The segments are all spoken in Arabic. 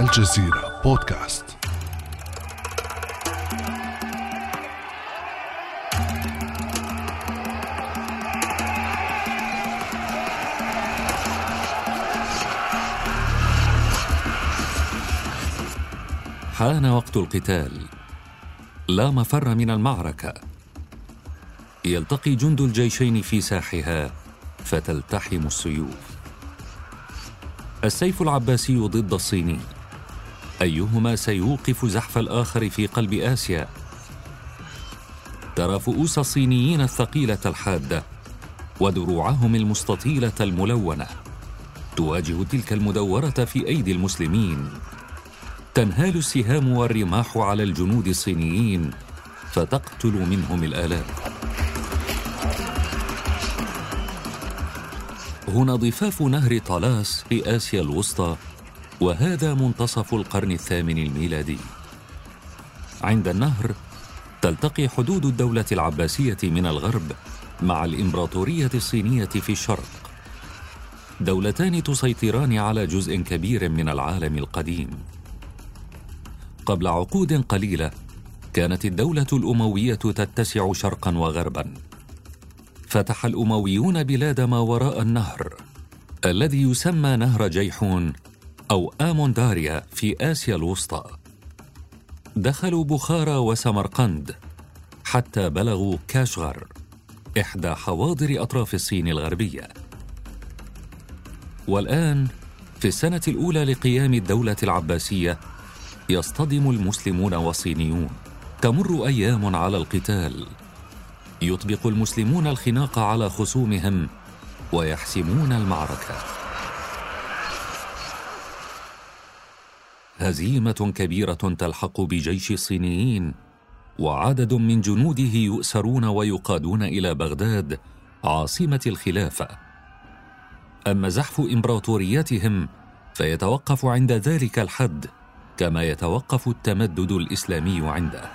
الجزيرة بودكاست. حان وقت القتال. لا مفر من المعركة. يلتقي جند الجيشين في ساحها فتلتحم السيوف. السيف العباسي ضد الصيني. أيهما سيوقف زحف الآخر في قلب آسيا؟ ترى فؤوس الصينيين الثقيلة الحادة ودروعهم المستطيلة الملونة. تواجه تلك المدورة في أيدي المسلمين. تنهال السهام والرماح على الجنود الصينيين فتقتل منهم الالاف هنا ضفاف نهر طالاس في آسيا الوسطى وهذا منتصف القرن الثامن الميلادي. عند النهر تلتقي حدود الدولة العباسية من الغرب مع الإمبراطورية الصينية في الشرق. دولتان تسيطران على جزء كبير من العالم القديم. قبل عقود قليلة كانت الدولة الأموية تتسع شرقا وغربا. فتح الأمويون بلاد ما وراء النهر الذي يسمى نهر جيحون أو امونداريا في آسيا الوسطى. دخلوا بخارى وسمرقند حتى بلغوا كاشغر إحدى حواضر أطراف الصين الغربية. والآن في السنة الأولى لقيام الدولة العباسية يصطدم المسلمون والصينيون. تمر أيام على القتال. يطبق المسلمون الخناق على خصومهم ويحسمون المعركة. هزيمة كبيرة تلحق بجيش الصينيين وعدد من جنوده يؤسرون ويقادون إلى بغداد عاصمة الخلافة. أما زحف امبراطوريتهم فيتوقف عند ذلك الحد كما يتوقف التمدد الإسلامي عنده.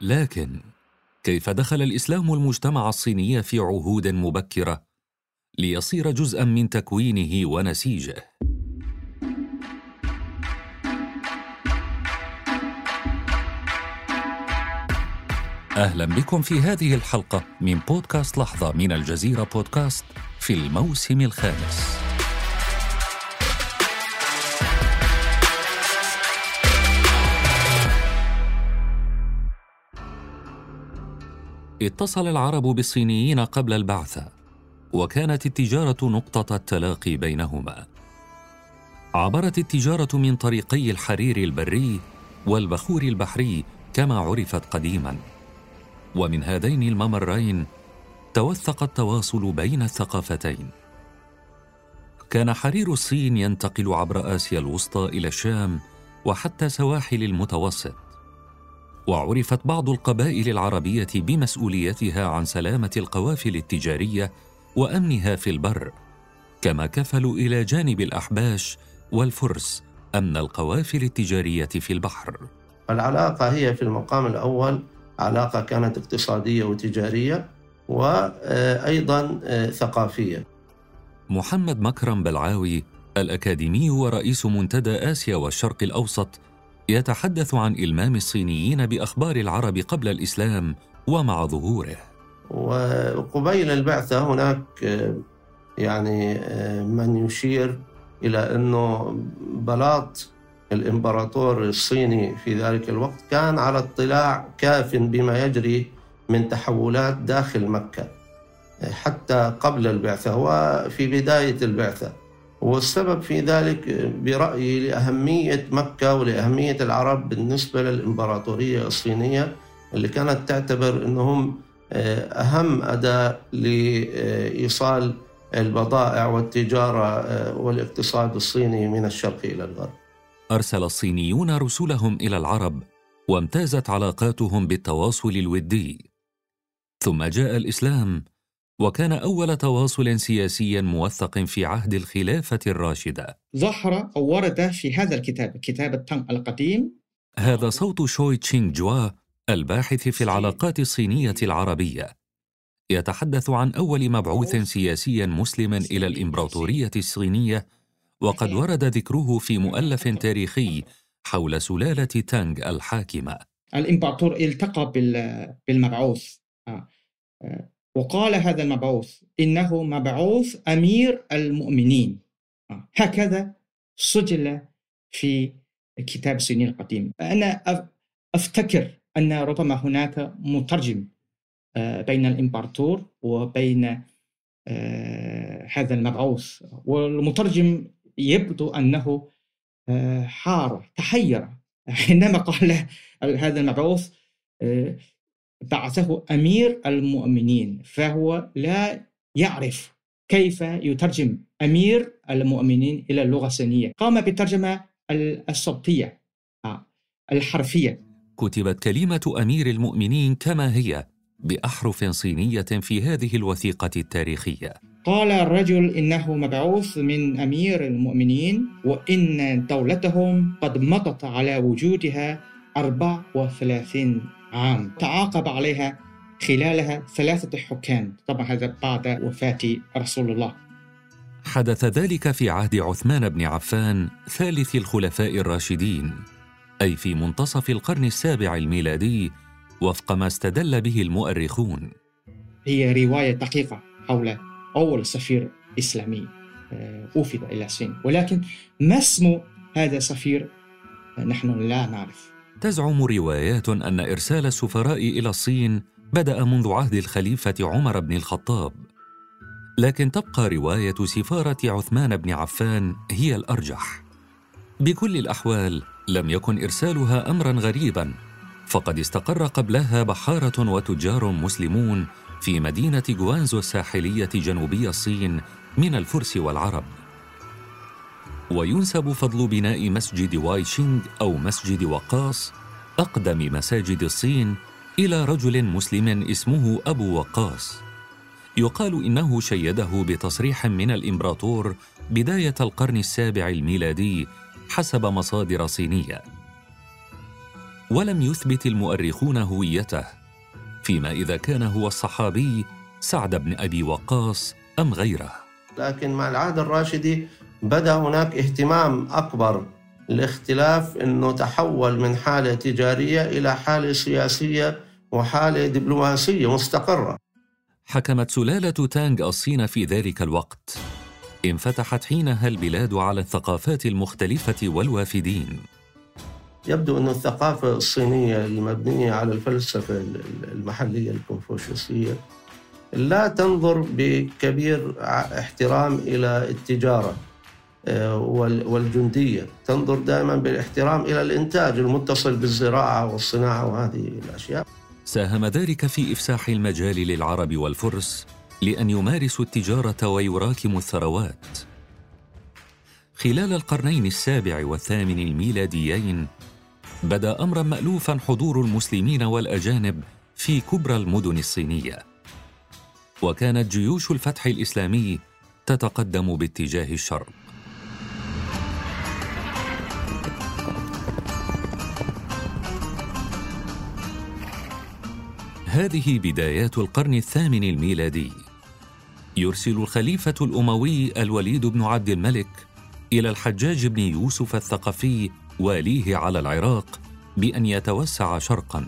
لكن كيف دخل الإسلام المجتمع الصيني في عهود مبكرة؟ ليصير جزءا من تكوينه ونسيجه. أهلا بكم في هذه الحلقة من بودكاست لحظة من الجزيرة بودكاست في الموسم الخامس. اتصل العرب بالصينيين قبل البعثة. وكانت التجارة نقطة التلاقي بينهما. عبرت التجارة من طريقي الحرير البري والبخور البحري كما عرفت قديما. ومن هذين الممرين توثق التواصل بين الثقافتين. كان حرير الصين ينتقل عبر آسيا الوسطى إلى الشام وحتى سواحل المتوسط. وعرفت بعض القبائل العربية بمسؤوليتها عن سلامة القوافل التجارية وأمنها في البر كما كفلوا إلى جانب الأحباش والفرس أمن القوافل التجارية في البحر. العلاقة هي في المقام الأول علاقة كانت اقتصادية وتجارية وأيضا ثقافية. محمد مكرم بلعاوي الأكاديمي ورئيس منتدى آسيا والشرق الأوسط يتحدث عن إلمام الصينيين بأخبار العرب قبل الإسلام ومع ظهوره. وقبيل البعثة هناك يعني من يشير إلى أنه بلاط الإمبراطور الصيني في ذلك الوقت كان على اطلاع كاف بما يجري من تحولات داخل مكة حتى قبل البعثة وفي بداية البعثة. والسبب في ذلك برأيي لأهمية مكة ولأهمية العرب بالنسبة للإمبراطورية الصينية اللي كانت تعتبر أنهم أهم أداة لإيصال البضائع والتجارة والاقتصاد الصيني من الشرق إلى الغرب. أرسل الصينيون رسلهم إلى العرب وامتازت علاقاتهم بالتواصل الودي. ثم جاء الإسلام وكان أول تواصل سياسي موثق في عهد الخلافة الراشدة. ظهر أو ورد في هذا الكتاب كتاب التنغ القديم. هذا صوت شوي تشينغ جوا الباحث في العلاقات الصينية العربية. يتحدث عن أول مبعوث سياسي مسلم إلى الإمبراطورية الصينية وقد ورد ذكره في مؤلف تاريخي حول سلالة تانغ الحاكمة. الإمبراطور التقى بالمبعوث. آه، آه، وقال هذا المبعوث إنه مبعوث أمير المؤمنين. آه، هكذا سجل في كتاب الصيني القديم. أنا أفتكر أن ربما هناك مترجم بين الإمبراطور وبين هذا المبعوث. والمترجم يبدو أنه حار تحير. حينما قال هذا المبعوث آه، بعثه أمير المؤمنين فهو لا يعرف كيف يترجم أمير المؤمنين إلى اللغة الصينية قام بالترجمة الصوتية آه، الحرفية. كتبت كلمة أمير المؤمنين كما هي بأحرف صينية في هذه الوثيقة التاريخية. قال الرجل إنه مبعوث من أمير المؤمنين وإن دولتهم قد مضت على وجودها 34 عام. تعاقب عليها خلالها ثلاثة حكام. طبعا هذا بعد وفاة رسول الله. حدث ذلك في عهد عثمان بن عفان ثالث الخلفاء الراشدين. أي في منتصف القرن السابع الميلادي وفق ما استدل به المؤرخون. هي رواية دقيقة حول أول سفير إسلامي آه، أوفد إلى الصين ولكن ما اسم هذا السفير آه، نحن لا نعرف. تزعم روايات أن إرسال السفراء إلى الصين بدأ منذ عهد الخليفة عمر بن الخطاب. لكن تبقى رواية سفارة عثمان بن عفان هي الأرجح. بكل الأحوال لم يكن إرسالها أمرا غريبا فقد استقر قبلها بحارة وتجار مسلمون في مدينة جوانزو الساحلية جنوبي الصين من الفرس والعرب. وينسب فضل بناء مسجد واي شينغ أو مسجد وقاص أقدم مساجد الصين إلى رجل مسلم اسمه أبو وقاص. يقال إنه شيده بتصريح من الإمبراطور بداية القرن السابع الميلادي حسب مصادر صينية. ولم يثبت المؤرخون هويته فيما إذا كان هو الصحابي سعد بن أبي وقاص أم غيره. لكن مع العهد الراشدي بدأ هناك اهتمام أكبر الاختلاف أنه تحول من حالة تجارية إلى حالة سياسية وحالة دبلوماسية مستقرة. حكمت سلالة تانغ الصين في ذلك الوقت. انفتحت حينها البلاد على الثقافات المختلفة والوافدين. يبدو أن الثقافة الصينية المبنية على الفلسفة المحلية الكونفوشيوسية لا تنظر بكبير احترام إلى التجارة آه، والجندية. تنظر دائما بالاحترام إلى الإنتاج المتصل بالزراعة والصناعة وهذه الأشياء. ساهم ذلك في إفساح المجال للعرب والفرس لأن يمارسوا التجارة ويراكموا الثروات. خلال القرنين السابع والثامن الميلاديين بدا أمرا مألوفا حضور المسلمين والأجانب في كبرى المدن الصينية. وكانت جيوش الفتح الإسلامي تتقدم باتجاه الشرق. هذه بدايات القرن الثامن الميلادي. يرسل الخليفة الأموي الوليد بن عبد الملك إلى الحجاج بن يوسف الثقفي واليه على العراق بأن يتوسع شرقا.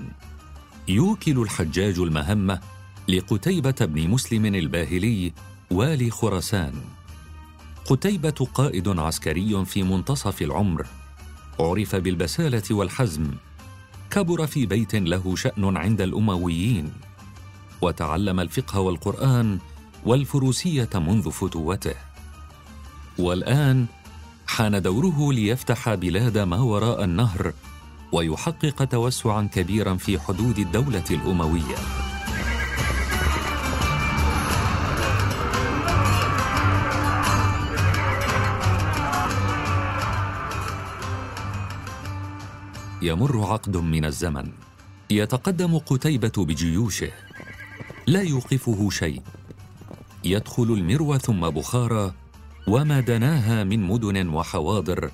يوكل الحجاج المهمه لقتيبة بن مسلم الباهلي والي خراسان. قتيبة قائد عسكري في منتصف العمر عرف بالبسالة والحزم كبر في بيت له شأن عند الأمويين. وتعلم الفقه والقرآن والفروسية منذ فتوته. والآن حان دوره ليفتح بلاد ما وراء النهر ويحقق توسعا كبيرا في حدود الدولة الأموية. يمر عقد من الزمن. يتقدم قتيبة بجيوشه. لا يوقفه شيء. يدخل المرو ثم بخارى وما دناها من مدن وحواضر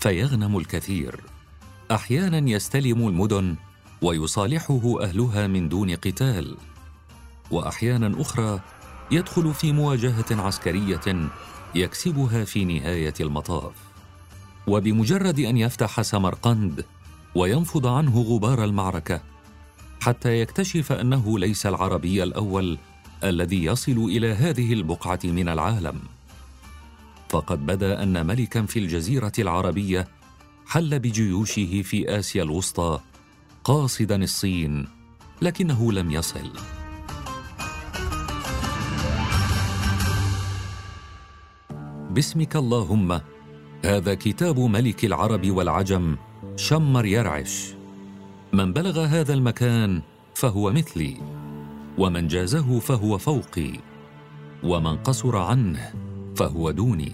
فيغنم الكثير. أحيانا يستلم المدن ويصالحه أهلها من دون قتال. واحيانا أخرى يدخل في مواجهة عسكرية يكسبها في نهاية المطاف. وبمجرد أن يفتح سمرقند وينفض عنه غبار المعركة حتى يكتشف أنه ليس العربي الأول الذي يصل إلى هذه البقعة من العالم. فقد بدا أن ملكا في الجزيرة العربية حل بجيوشه في آسيا الوسطى قاصدا الصين لكنه لم يصل. باسمك اللهم هذا كتاب ملك العرب والعجم شمر يرعش. من بلغ هذا المكان فهو مثلي. ومن جازه فهو فوقي ومن قصر عنه فهو دوني.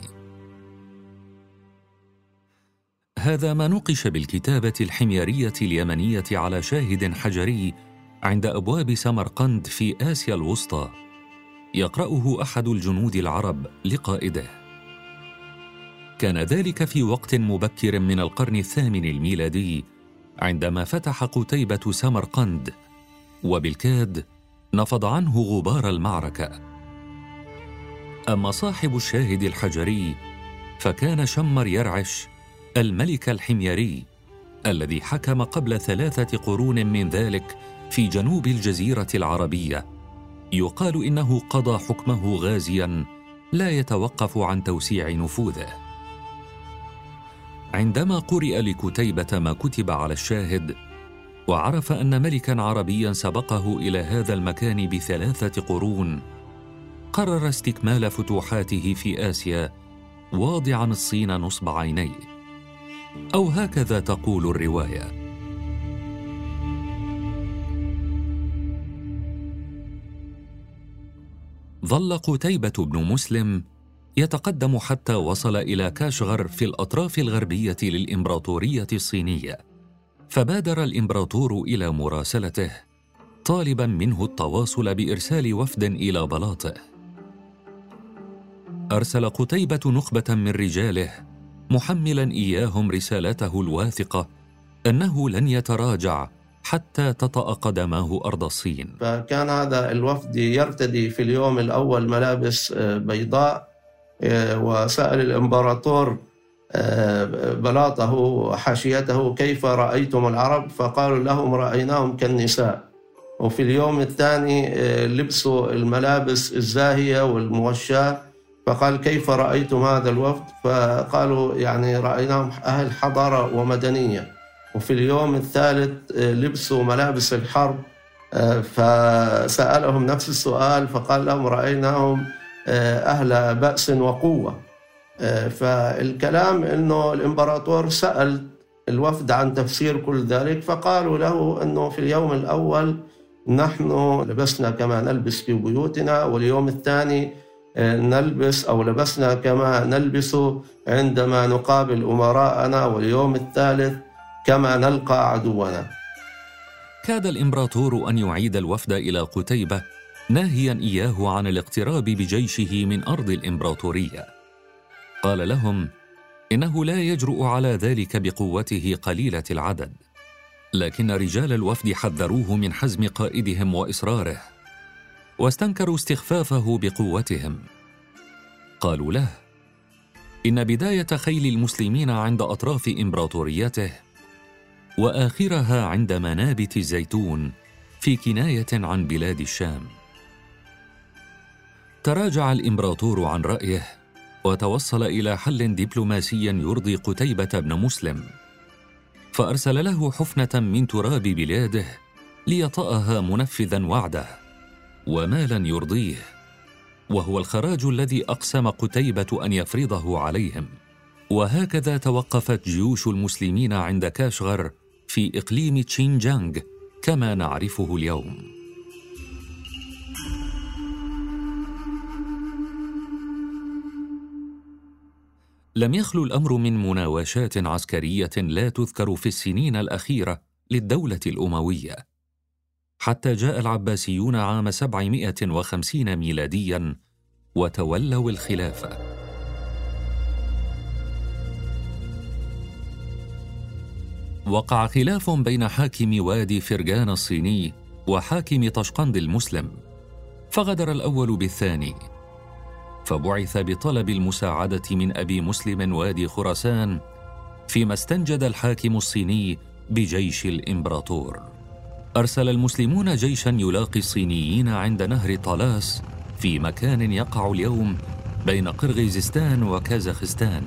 هذا ما نقش بالكتابة الحميرية اليمنية على شاهد حجري عند أبواب سمرقند في آسيا الوسطى يقرأه أحد الجنود العرب لقائده. كان ذلك في وقت مبكر من القرن الثامن الميلادي عندما فتح قتيبة سمرقند وبالكاد نفض عنه غبار المعركة. أما صاحب الشاهد الحجري فكان شمر يرعش الملك الحميري الذي حكم قبل ثلاثة قرون من ذلك في جنوب الجزيرة العربية. يقال إنه قضى حكمه غازيا لا يتوقف عن توسيع نفوذه. عندما قرئ لكتيبة ما كتب على الشاهد وعرف أن ملكا عربيا سبقه إلى هذا المكان بثلاثة قرون. قرر استكمال فتوحاته في آسيا واضعا الصين نصب عينيه. أو هكذا تقول الرواية. ظل قتيبة بن مسلم يتقدم حتى وصل إلى كاشغر في الأطراف الغربية للإمبراطورية الصينية. فبادر الإمبراطور إلى مراسلته طالبا منه التواصل بإرسال وفد إلى بلاطه. أرسل قتيبة نخبة من رجاله محملا إياهم رسالته الواثقة أنه لن يتراجع حتى تطأ قدماه أرض الصين. فكان هذا الوفد يرتدي في اليوم الأول ملابس آه، بيضاء آه، وسال الإمبراطور آه، بلاطه وحاشيته كيف رأيتم العرب؟ فقالوا لهم رأيناهم كالنساء. وفي اليوم الثاني لبسوا الملابس الزاهية والموشاه فقال كيف رأيتم هذا الوفد؟ فقالوا يعني رأيناهم أهل حضارة ومدنية. وفي اليوم الثالث آه، لبسوا ملابس الحرب. آه، فسألهم نفس السؤال فقال لهم رأيناهم آه، أهل بأس وقوة. فالكلام أنه الإمبراطور سأل الوفد عن تفسير كل ذلك فقالوا له أنه في اليوم الأول نحن لبسنا كما نلبس في بيوتنا واليوم الثاني نلبس أو لبسنا كما نلبس عندما نقابل أمراءنا واليوم الثالث كما نلقى عدونا. كاد الإمبراطور أن يعيد الوفد إلى قتيبة ناهيا إياه عن الاقتراب بجيشه من أرض الإمبراطورية. قال لهم إنه لا يجرؤ على ذلك بقوته قليلة العدد. لكن رجال الوفد حذروه من حزم قائدهم وإصراره واستنكروا استخفافه بقوتهم. قالوا له إن بداية خيل المسلمين عند أطراف إمبراطوريته وآخرها عند منابت الزيتون في كناية عن بلاد الشام. تراجع الإمبراطور عن رأيه وتوصل إلى حل دبلوماسي يرضي قتيبة بن مسلم. فأرسل له حفنة من تراب بلاده ليطأها منفذا وعده ومالا يرضيه وهو الخراج الذي أقسم قتيبة أن يفرضه عليهم. وهكذا توقفت جيوش المسلمين عند كاشغر في إقليم تشينجانغ كما نعرفه اليوم. لم يخلو الأمر من مناوشات عسكرية لا تذكر في السنين الأخيرة للدولة الأموية. حتى جاء العباسيون عام 750 ميلاديا وتولوا الخلافة. وقع خلاف بين حاكم وادي فرغان الصيني وحاكم طشقند المسلم فغدر الأول بالثاني. فبعث بطلب المساعدة من أبي مسلم وادي خراسان فيما استنجد الحاكم الصيني بجيش الإمبراطور. أرسل المسلمون جيشا يلاقي الصينيين عند نهر طالاس في مكان يقع اليوم بين قرغيزستان وكازاخستان.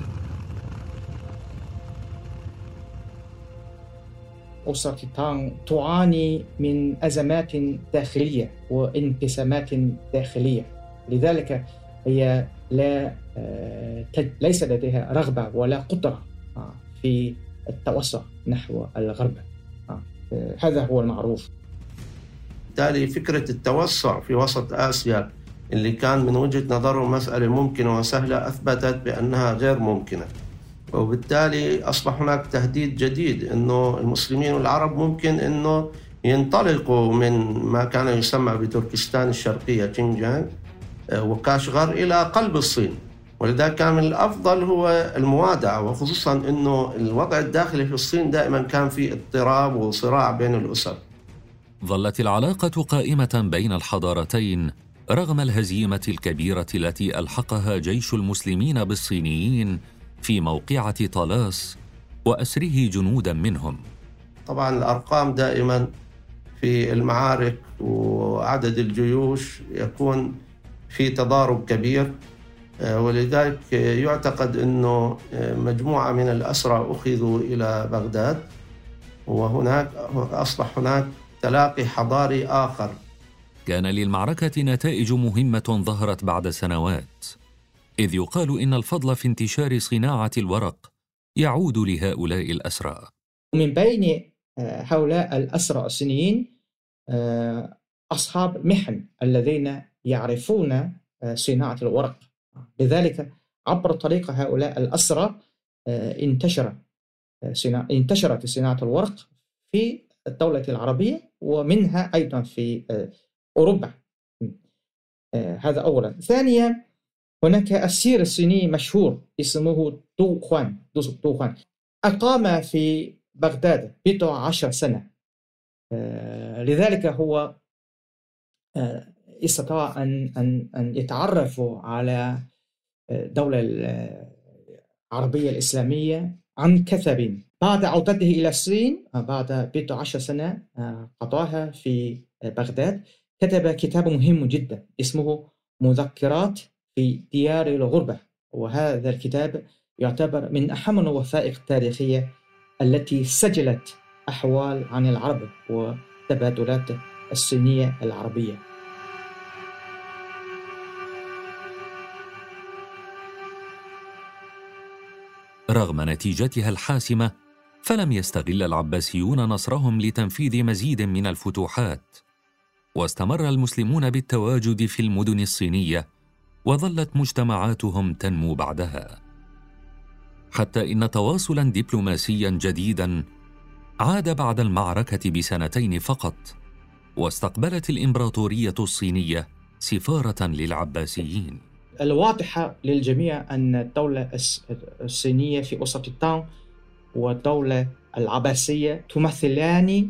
تانغ تعاني من أزمات داخلية وانقسامات داخلية. لذلك هي لا آه، ليس لديها رغبة ولا قدرة آه، في التوسع نحو الغرب آه، هذا هو المعروف. بالتالي فكرة التوسع في وسط آسيا اللي كان من وجهة نظره مسألة ممكنة وسهلة أثبتت بأنها غير ممكنة. وبالتالي أصبح هناك تهديد جديد أنه المسلمين والعرب ممكن أنه ينطلقوا من ما كان يسمى بتركستان الشرقية تشينجيانغ آه، وكاشغر إلى قلب الصين ولذلك كان من الأفضل هو الموادعة وخصوصا إنه الوضع الداخلي في الصين دائما كان في اضطراب وصراع بين الأسر. ظلت العلاقة قائمة بين الحضارتين رغم الهزيمة الكبيرة التي ألحقها جيش المسلمين بالصينيين في موقعة طالاس وأسره جنودا منهم. طبعا الأرقام دائما في المعارك وعدد الجيوش يكون في تضارب كبير آه، ولذلك يعتقد أنه آه، مجموعة من الأسرى أخذوا إلى بغداد وهناك أصبح هناك تلاقي حضاري آخر. كان للمعركة نتائج مهمة ظهرت بعد سنوات إذ يقال إن الفضل في انتشار صناعة الورق يعود لهؤلاء الأسرى. من بين آه، هؤلاء الأسرى الصينيين أصحاب محن الذين يعرفون صناعة الورق. لذلك عبر طريق هؤلاء الأسرى آه، انتشر آه، انتشرت صناعة الورق في الدولة العربية ومنها أيضا في آه، أوروبا. هذا أولا. ثانيا هناك أسير صيني مشهور اسمه دو خوان دو خوان أقام في بغداد بضع عشر سنة. لذلك هو استطاع أن أن أن يتعرفوا على الدولة العربية الإسلامية عن كثب. بعد عودته إلى الصين بعد بضع عشر سنة قضاها في بغداد كتب كتاب مهم جدا اسمه مذكرات في ديار الغربة. وهذا الكتاب يعتبر من أهم الوثائق التاريخية التي سجلت أحوال عن العرب وتبادلات الصينية العربية. رغم نتيجتها الحاسمة فلم يستغل العباسيون نصرهم لتنفيذ مزيد من الفتوحات. واستمر المسلمون بالتواجد في المدن الصينية وظلت مجتمعاتهم تنمو بعدها. حتى إن تواصلا دبلوماسيا جديدا عاد بعد المعركة بسنتين فقط واستقبلت الإمبراطورية الصينية سفارة للعباسيين. الواضحة للجميع أن الدولة الصينية في وسط التاون والدولة العباسية تمثلان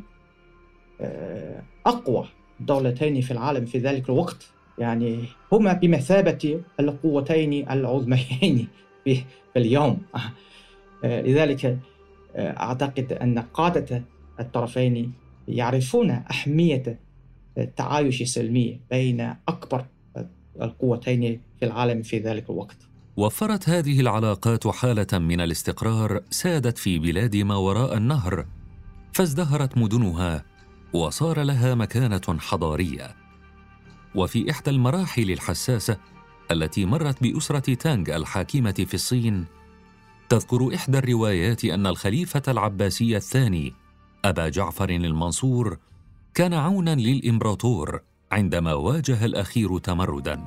آه، أقوى دولتين في العالم في ذلك الوقت. يعني هما بمثابة القوتين العظميين في اليوم. آه، لذلك آه، أعتقد أن قادة الطرفين يعرفون أهمية التعايش السلمي بين أكبر القوتين في العالم في ذلك الوقت. وفرت هذه العلاقات حالة من الاستقرار سادت في بلاد ما وراء النهر فازدهرت مدنها وصار لها مكانة حضارية. وفي إحدى المراحل الحساسة التي مرت بأسرة تانغ الحاكمة في الصين تذكر إحدى الروايات أن الخليفة العباسي الثاني أبا جعفر المنصور كان عونا للإمبراطور عندما واجه الأخير تمردا.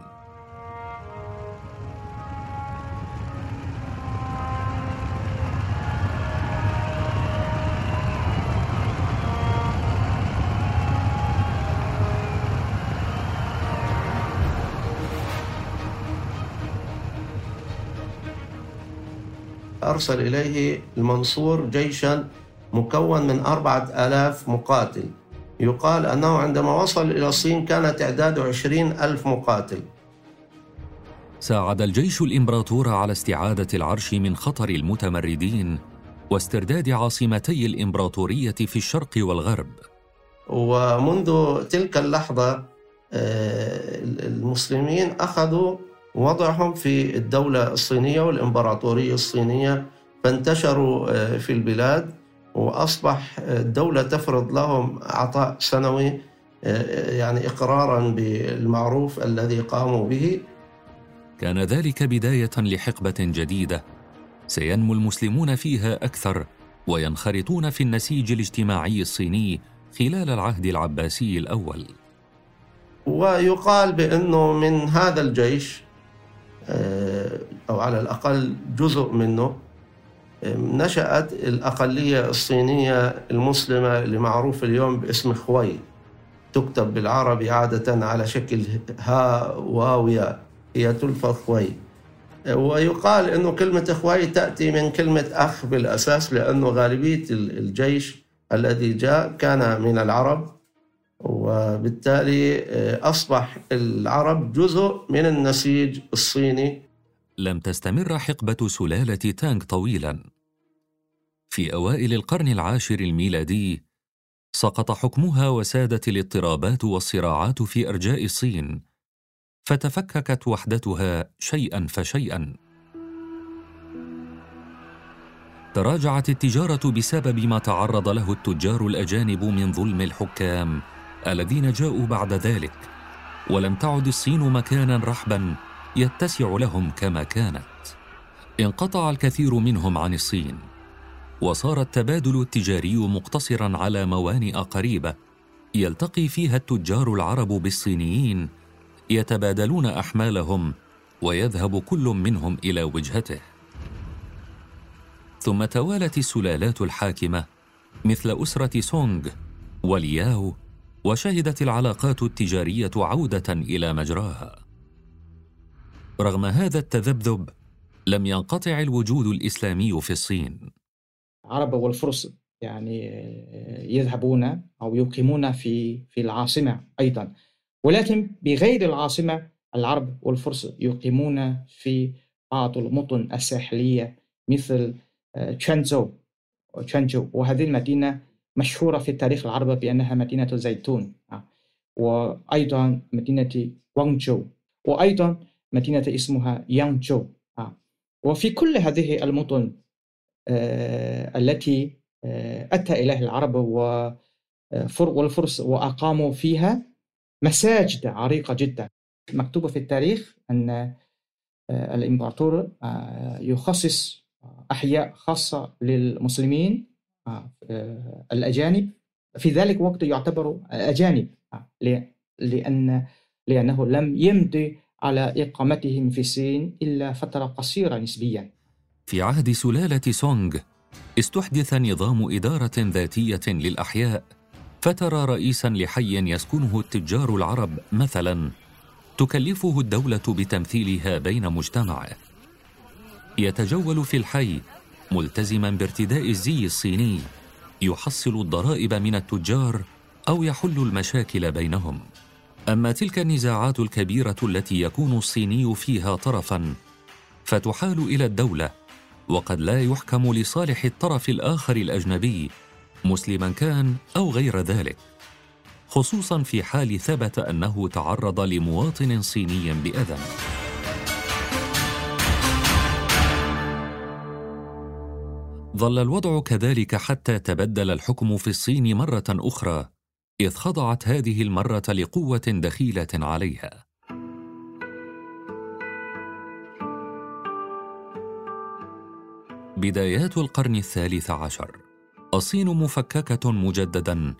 أرسل إليه المنصور جيشا مكون من أربعة آلاف مقاتل. يقال أنه عندما وصل إلى الصين كان تعداده عشرين ألف مقاتل. ساعد الجيش الإمبراطور على استعادة العرش من خطر المتمردين واسترداد عاصمتي الإمبراطورية في الشرق والغرب. ومنذ تلك اللحظة آه، المسلمين أخذوا وضعهم في الدولة الصينية والإمبراطورية الصينية فانتشروا آه، في البلاد. وأصبح الدولة تفرض لهم عطاء سنوي يعني إقرارا بالمعروف الذي قاموا به. كان ذلك بداية لحقبة جديدة سينمو المسلمون فيها أكثر وينخرطون في النسيج الاجتماعي الصيني خلال العهد العباسي الأول. ويقال بأنه من هذا الجيش أو على الأقل جزء منه نشأت الأقلية الصينية المسلمة اللي معروف اليوم باسم خوي. تكتب بالعربي عادة على شكل ها واو يا. هي تلفظ خوي. ويقال أنه كلمة خوي تأتي من كلمة أخ بالأساس لأنه غالبية الجيش الذي جاء كان من العرب. وبالتالي أصبح العرب جزء من النسيج الصيني. لم تستمر حقبة سلالة تانغ طويلا. في أوائل القرن العاشر الميلادي سقط حكمها وسادت الاضطرابات والصراعات في أرجاء الصين فتفككت وحدتها شيئا فشيئا. تراجعت التجارة بسبب ما تعرض له التجار الأجانب من ظلم الحكام الذين جاءوا بعد ذلك ولم تعد الصين مكانا رحبا يتسع لهم كما كانت. انقطع الكثير منهم عن الصين وصار التبادل التجاري مقتصرا على موانئ قريبة يلتقي فيها التجار العرب بالصينيين يتبادلون أحمالهم ويذهب كل منهم إلى وجهته. ثم توالت السلالات الحاكمة مثل أسرة سونغ ولياو وشهدت العلاقات التجارية عودة إلى مجراها. رغم هذا التذبذب لم ينقطع الوجود الإسلامي في الصين. العرب والفرس يعني يذهبون أو يقيمون في في العاصمة أيضا. ولكن بغير العاصمة العرب والفرس يقيمون في بعض المدن الساحلية مثل تشانزو. تشانزو وهذه المدينة مشهورة في التاريخ العربي بأنها مدينة زيتون. آه. وأيضا مدينة وانجو وأيضا مدينة اسمها يانجو. آه. وفي كل هذه المدن آه، التي أتى إليها العرب والفرس وأقاموا فيها مساجد عريقة جدا. مكتوب في التاريخ أن الإمبراطور يخصص أحياء خاصة للمسلمين آه، آه، الأجانب. في ذلك الوقت يعتبروا أجانب آه، لأن لأنه لم يمضي على إقامتهم في الصين إلا فترة قصيرة نسبيا. في عهد سلالة سونغ استحدث نظام إدارة ذاتية للأحياء فترى رئيسا لحي يسكنه التجار العرب مثلا تكلفه الدولة بتمثيلها بين مجتمعه يتجول في الحي ملتزما بارتداء الزي الصيني يحصل الضرائب من التجار أو يحل المشاكل بينهم. أما تلك النزاعات الكبيرة التي يكون الصيني فيها طرفا فتحال إلى الدولة وقد لا يحكم لصالح الطرف الآخر الأجنبي مسلما كان أو غير ذلك. خصوصا في حال ثبت أنه تعرض لمواطن صيني باذى ظل الوضع كذلك حتى تبدل الحكم في الصين مرة أخرى. إذ خضعت هذه المرة لقوة دخيلة عليها. بدايات القرن الثالث عشر. الصين مفككة مجددا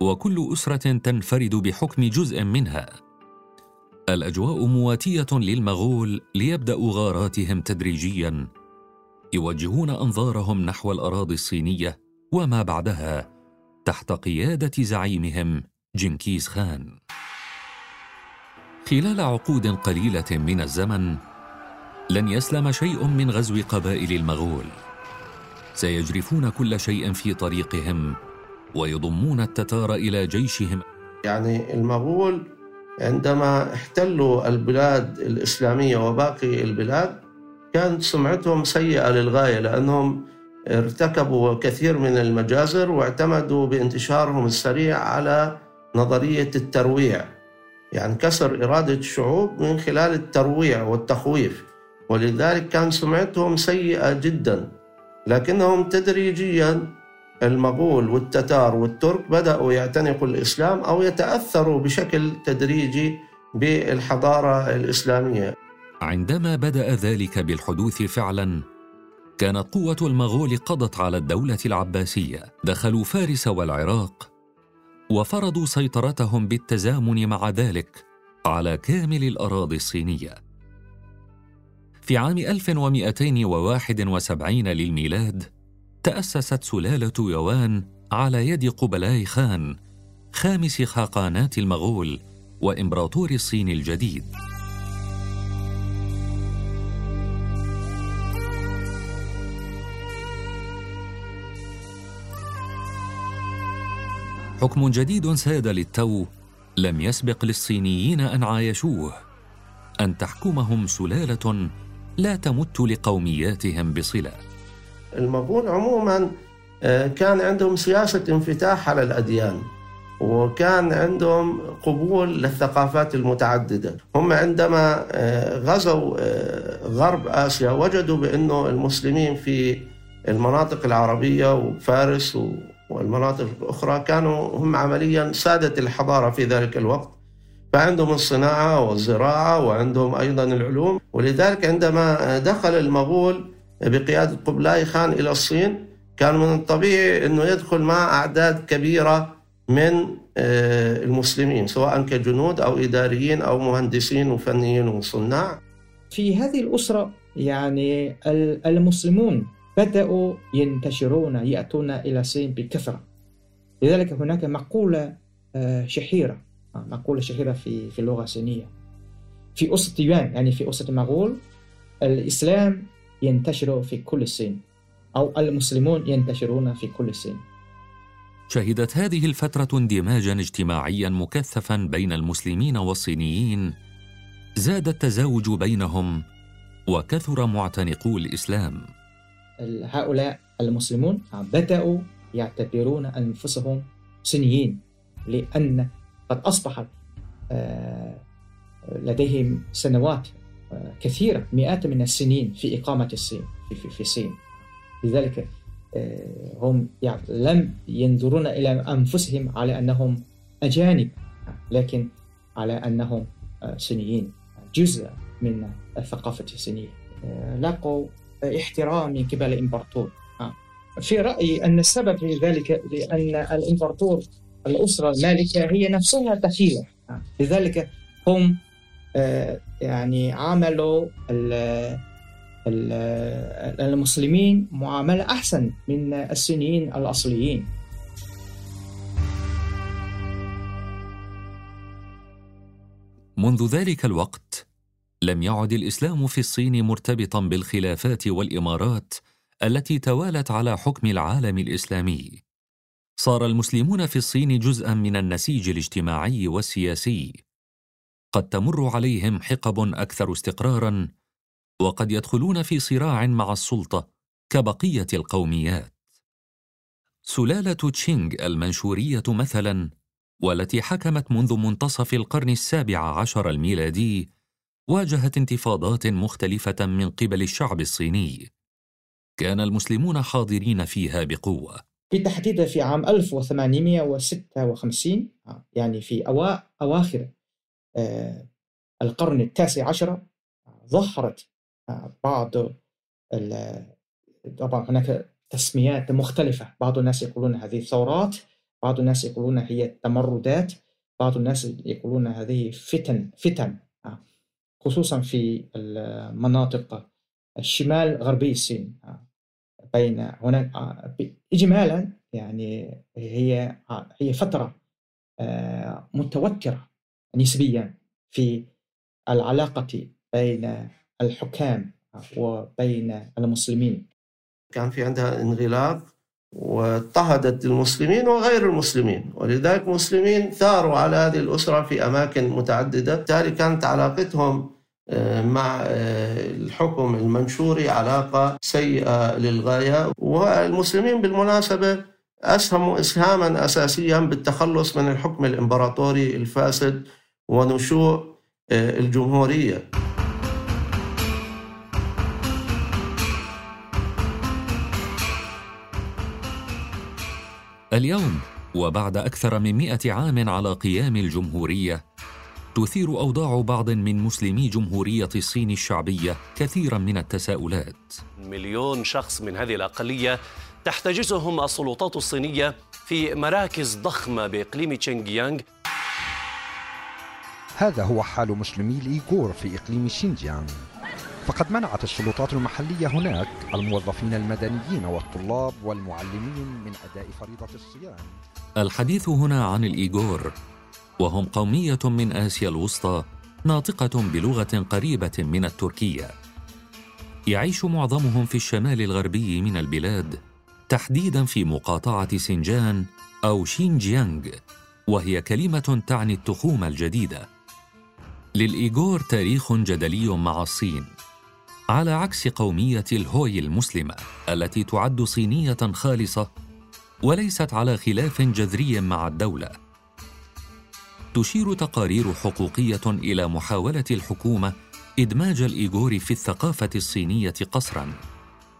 وكل أسرة تنفرد بحكم جزء منها. الأجواء مواتية للمغول ليبداوا غاراتهم تدريجيا يوجهون أنظارهم نحو الأراضي الصينية وما بعدها. تحت قيادة زعيمهم جنكيز خان. خلال عقود قليلة من الزمن لن يسلم شيء من غزو قبائل المغول. سيجرفون كل شيء في طريقهم ويضمون التتار إلى جيشهم. يعني المغول عندما احتلوا البلاد الإسلامية وباقي البلاد كانت سمعتهم سيئة للغاية لأنهم ارتكبوا كثير من المجازر واعتمدوا بانتشارهم السريع على نظرية الترويع. يعني كسر إرادة الشعوب من خلال الترويع والتخويف. ولذلك كان سمعتهم سيئة جدا. لكنهم تدريجيا المغول والتتار والترك بدأوا يعتنقوا الإسلام أو يتأثروا بشكل تدريجي بالحضارة الإسلامية. عندما بدأ ذلك بالحدوث فعلا كانت قوة المغول قضت على الدولة العباسية دخلوا فارس والعراق وفرضوا سيطرتهم بالتزامن مع ذلك على كامل الأراضي الصينية. في عام 1271 للميلاد تأسست سلالة يوان على يد قبلاي خان خامس خاقانات المغول وإمبراطور الصين الجديد. حكم جديد ساد للتو لم يسبق للصينيين أن عايشوه أن تحكمهم سلالة لا تمت لقومياتهم بصلة. المغول عموما آه، كان عندهم سياسة انفتاح على الأديان وكان عندهم قبول للثقافات المتعددة. هم عندما آه، غزوا آه، غرب آسيا وجدوا بأنه المسلمين في المناطق العربية وفارس والمناطق الأخرى كانوا هم عمليا ساده الحضارة في ذلك الوقت. فعندهم الصناعة والزراعة وعندهم أيضا العلوم. ولذلك عندما دخل المغول بقيادة قبلاي خان إلى الصين كان من الطبيعي إنه يدخل مع أعداد كبيرة من آه، المسلمين سواء كجنود أو إداريين أو مهندسين وفنيين وصناع. في هذه الأسرة يعني المسلمون بدأوا ينتشرون يأتون إلى الصين بكثرة لذلك هناك مقولة آه، شهيرة آه، مقولة شهيرة في في اللغة الصينية. في أسرة يوان يعني في أسرة المغول الإسلام ينتشر في كل الصين أو المسلمون ينتشرون في كل الصين. شهدت هذه الفترة اندماجا اجتماعيا مكثفا بين المسلمين والصينيين. زاد التزاوج بينهم وكثر معتنقو الإسلام. هؤلاء المسلمون بدأوا يعتبرون أنفسهم صينيين لأن قد أصبحت آه، لديهم سنوات آه، كثيرة مئات من السنين في إقامة الصين في, في, في الصين. لذلك آه، هم يعني لم ينظرون إلى أنفسهم على أنهم أجانب لكن على أنهم صينيين جزء من الثقافة الصينية. لقوا احترام من قبل الامبراطور آه. في رأيي أن السبب في ذلك لأن الامبراطور الأسرة المالكة هي نفسها دخيله آه. لذلك هم آه، يعني عاملوا المسلمين معاملة أحسن من الصينيين الأصليين منذ ذلك الوقت لم يعد الإسلام في الصين مرتبطا بالخلافات والإمارات التي توالت على حكم العالم الإسلامي. صار المسلمون في الصين جزءا من النسيج الاجتماعي والسياسي. قد تمر عليهم حقب أكثر استقرارا وقد يدخلون في صراع مع السلطة كبقية القوميات. سلالة تشينغ المنشورية مثلا والتي حكمت منذ منتصف القرن السابع عشر الميلادي واجهت انتفاضات مختلفة من قبل الشعب الصيني. كان المسلمون حاضرين فيها بقوة. بالتحديد في عام 1856 يعني في أواخر آه، القرن التاسع عشر ظهرت آه، بعض طبعا هناك تسميات مختلفة بعض الناس يقولون هذه ثورات بعض الناس يقولون هي تمردات بعض الناس يقولون هذه فتن فتن خصوصا في المناطق الشمال غربي الصين بين هناك اجمالا يعني هي هي فترة آه، متوترة نسبيا في العلاقة بين الحكام وبين المسلمين. كان في عندها انغلاق واضطهدت المسلمين وغير المسلمين. ولذلك المسلمين ثاروا على هذه الأسرة في أماكن متعددة. بالتالي كانت علاقتهم آه، مع آه، الحكم المنشوري علاقة سيئة للغاية. والمسلمين بالمناسبة أسهموا إسهاما أساسيا بالتخلص من الحكم الإمبراطوري الفاسد ونشوء آه، الجمهورية. اليوم وبعد أكثر من مئة عام على قيام الجمهورية تثير أوضاع بعض من مسلمي جمهورية الصين الشعبية كثيرا من التساؤلات. مليون شخص من هذه الأقلية تحتجزهم السلطات الصينية في مراكز ضخمة بإقليم تشينجيانغ. هذا هو حال مسلمي الإيغور في إقليم شينجيانغ. فقد منعت السلطات المحلية هناك الموظفين المدنيين والطلاب والمعلمين من أداء فريضة الصيام. الحديث هنا عن الإيغور وهم قومية من آسيا الوسطى ناطقة بلغة قريبة من التركية. يعيش معظمهم في الشمال الغربي من البلاد تحديدا في مقاطعة سينجان أو شينجيانغ وهي كلمة تعني التخوم الجديدة. للإيغور تاريخ جدلي مع الصين. على عكس قومية الهوي المسلمة التي تعد صينية خالصة وليست على خلاف جذري مع الدولة. تشير تقارير حقوقية إلى محاولة الحكومة إدماج الإيغور في الثقافة الصينية قسرا.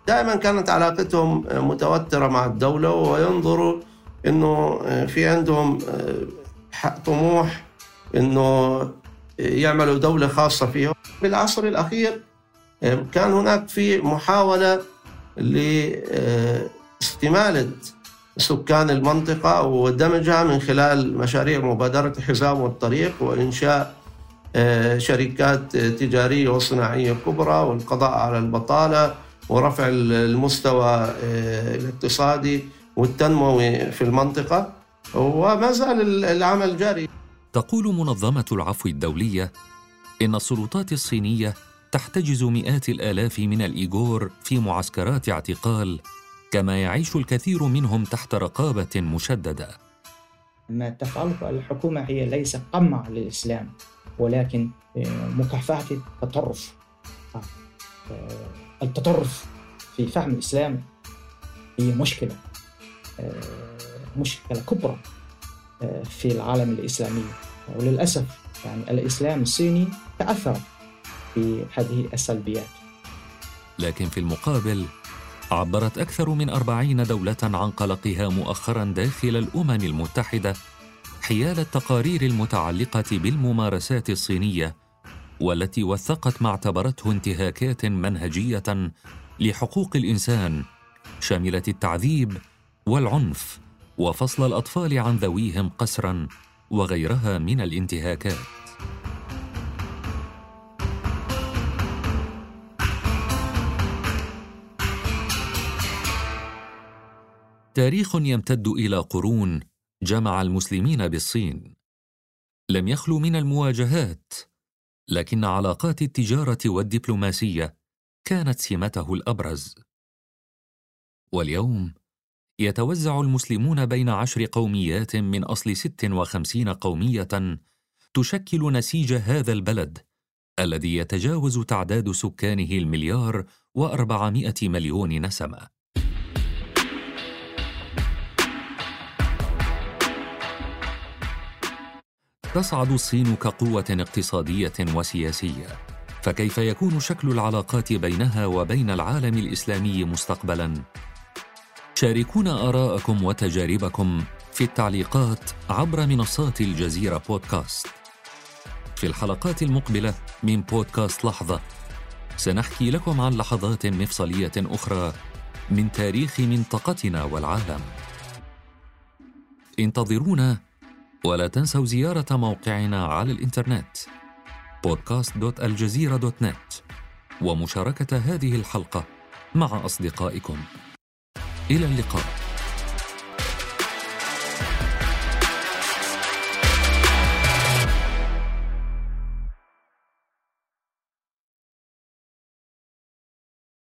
دائما كانت علاقتهم متوترة مع الدولة وينظروا أنه في عندهم طموح أنه يعملوا دولة خاصة فيهم بالعصر الأخير كان هناك في محاولة لاستمالة سكان المنطقة ودمجها من خلال مشاريع مبادرة الحزام والطريق وإنشاء آه، شركات تجارية وصناعية كبرى والقضاء على البطالة ورفع المستوى آه، الاقتصادي والتنموي في المنطقة. وما زال العمل جاري. تقول منظمة العفو الدولية إن السلطات الصينية تحتجز مئات الآلاف من الإيغور في معسكرات اعتقال كما يعيش الكثير منهم تحت رقابة مشددة. ما تفعله الحكومة هي ليس قمع للإسلام ولكن آه، مكافحة التطرف. آه، التطرف في فهم الإسلام هي مشكلة آه، مشكلة كبرى في العالم الإسلامي. وللأسف يعني الإسلام الصيني تأثر في هذه السلبيات. لكن في المقابل عبرت أكثر من أربعين دولة عن قلقها مؤخرا داخل الأمم المتحدة حيال التقارير المتعلقة بالممارسات الصينية والتي وثقت ما اعتبرته انتهاكات منهجية لحقوق الإنسان شاملة التعذيب والعنف وفصل الأطفال عن ذويهم قسرا وغيرها من الانتهاكات. تاريخ يمتد إلى قرون جمع المسلمين بالصين. لم يخلو من المواجهات لكن علاقات التجارة والدبلوماسية كانت سمته الأبرز. واليوم يتوزع المسلمون بين عشر قوميات من ست وخمسين قومية تشكل نسيج هذا البلد الذي يتجاوز تعداد سكانه المليار وأربعمائة مليون نسمة. تصعد الصين كقوة اقتصادية وسياسية. فكيف يكون شكل العلاقات بينها وبين العالم الإسلامي مستقبلا؟ شاركونا آراءكم وتجاربكم في التعليقات عبر منصات الجزيرة بودكاست. في الحلقات المقبلة من بودكاست لحظة سنحكي لكم عن لحظات مفصلية أخرى من تاريخ منطقتنا والعالم. انتظرونا ولا تنسوا زيارة موقعنا على الإنترنت podcast.aljazeera.net ومشاركة هذه الحلقة مع أصدقائكم. إلى اللقاء.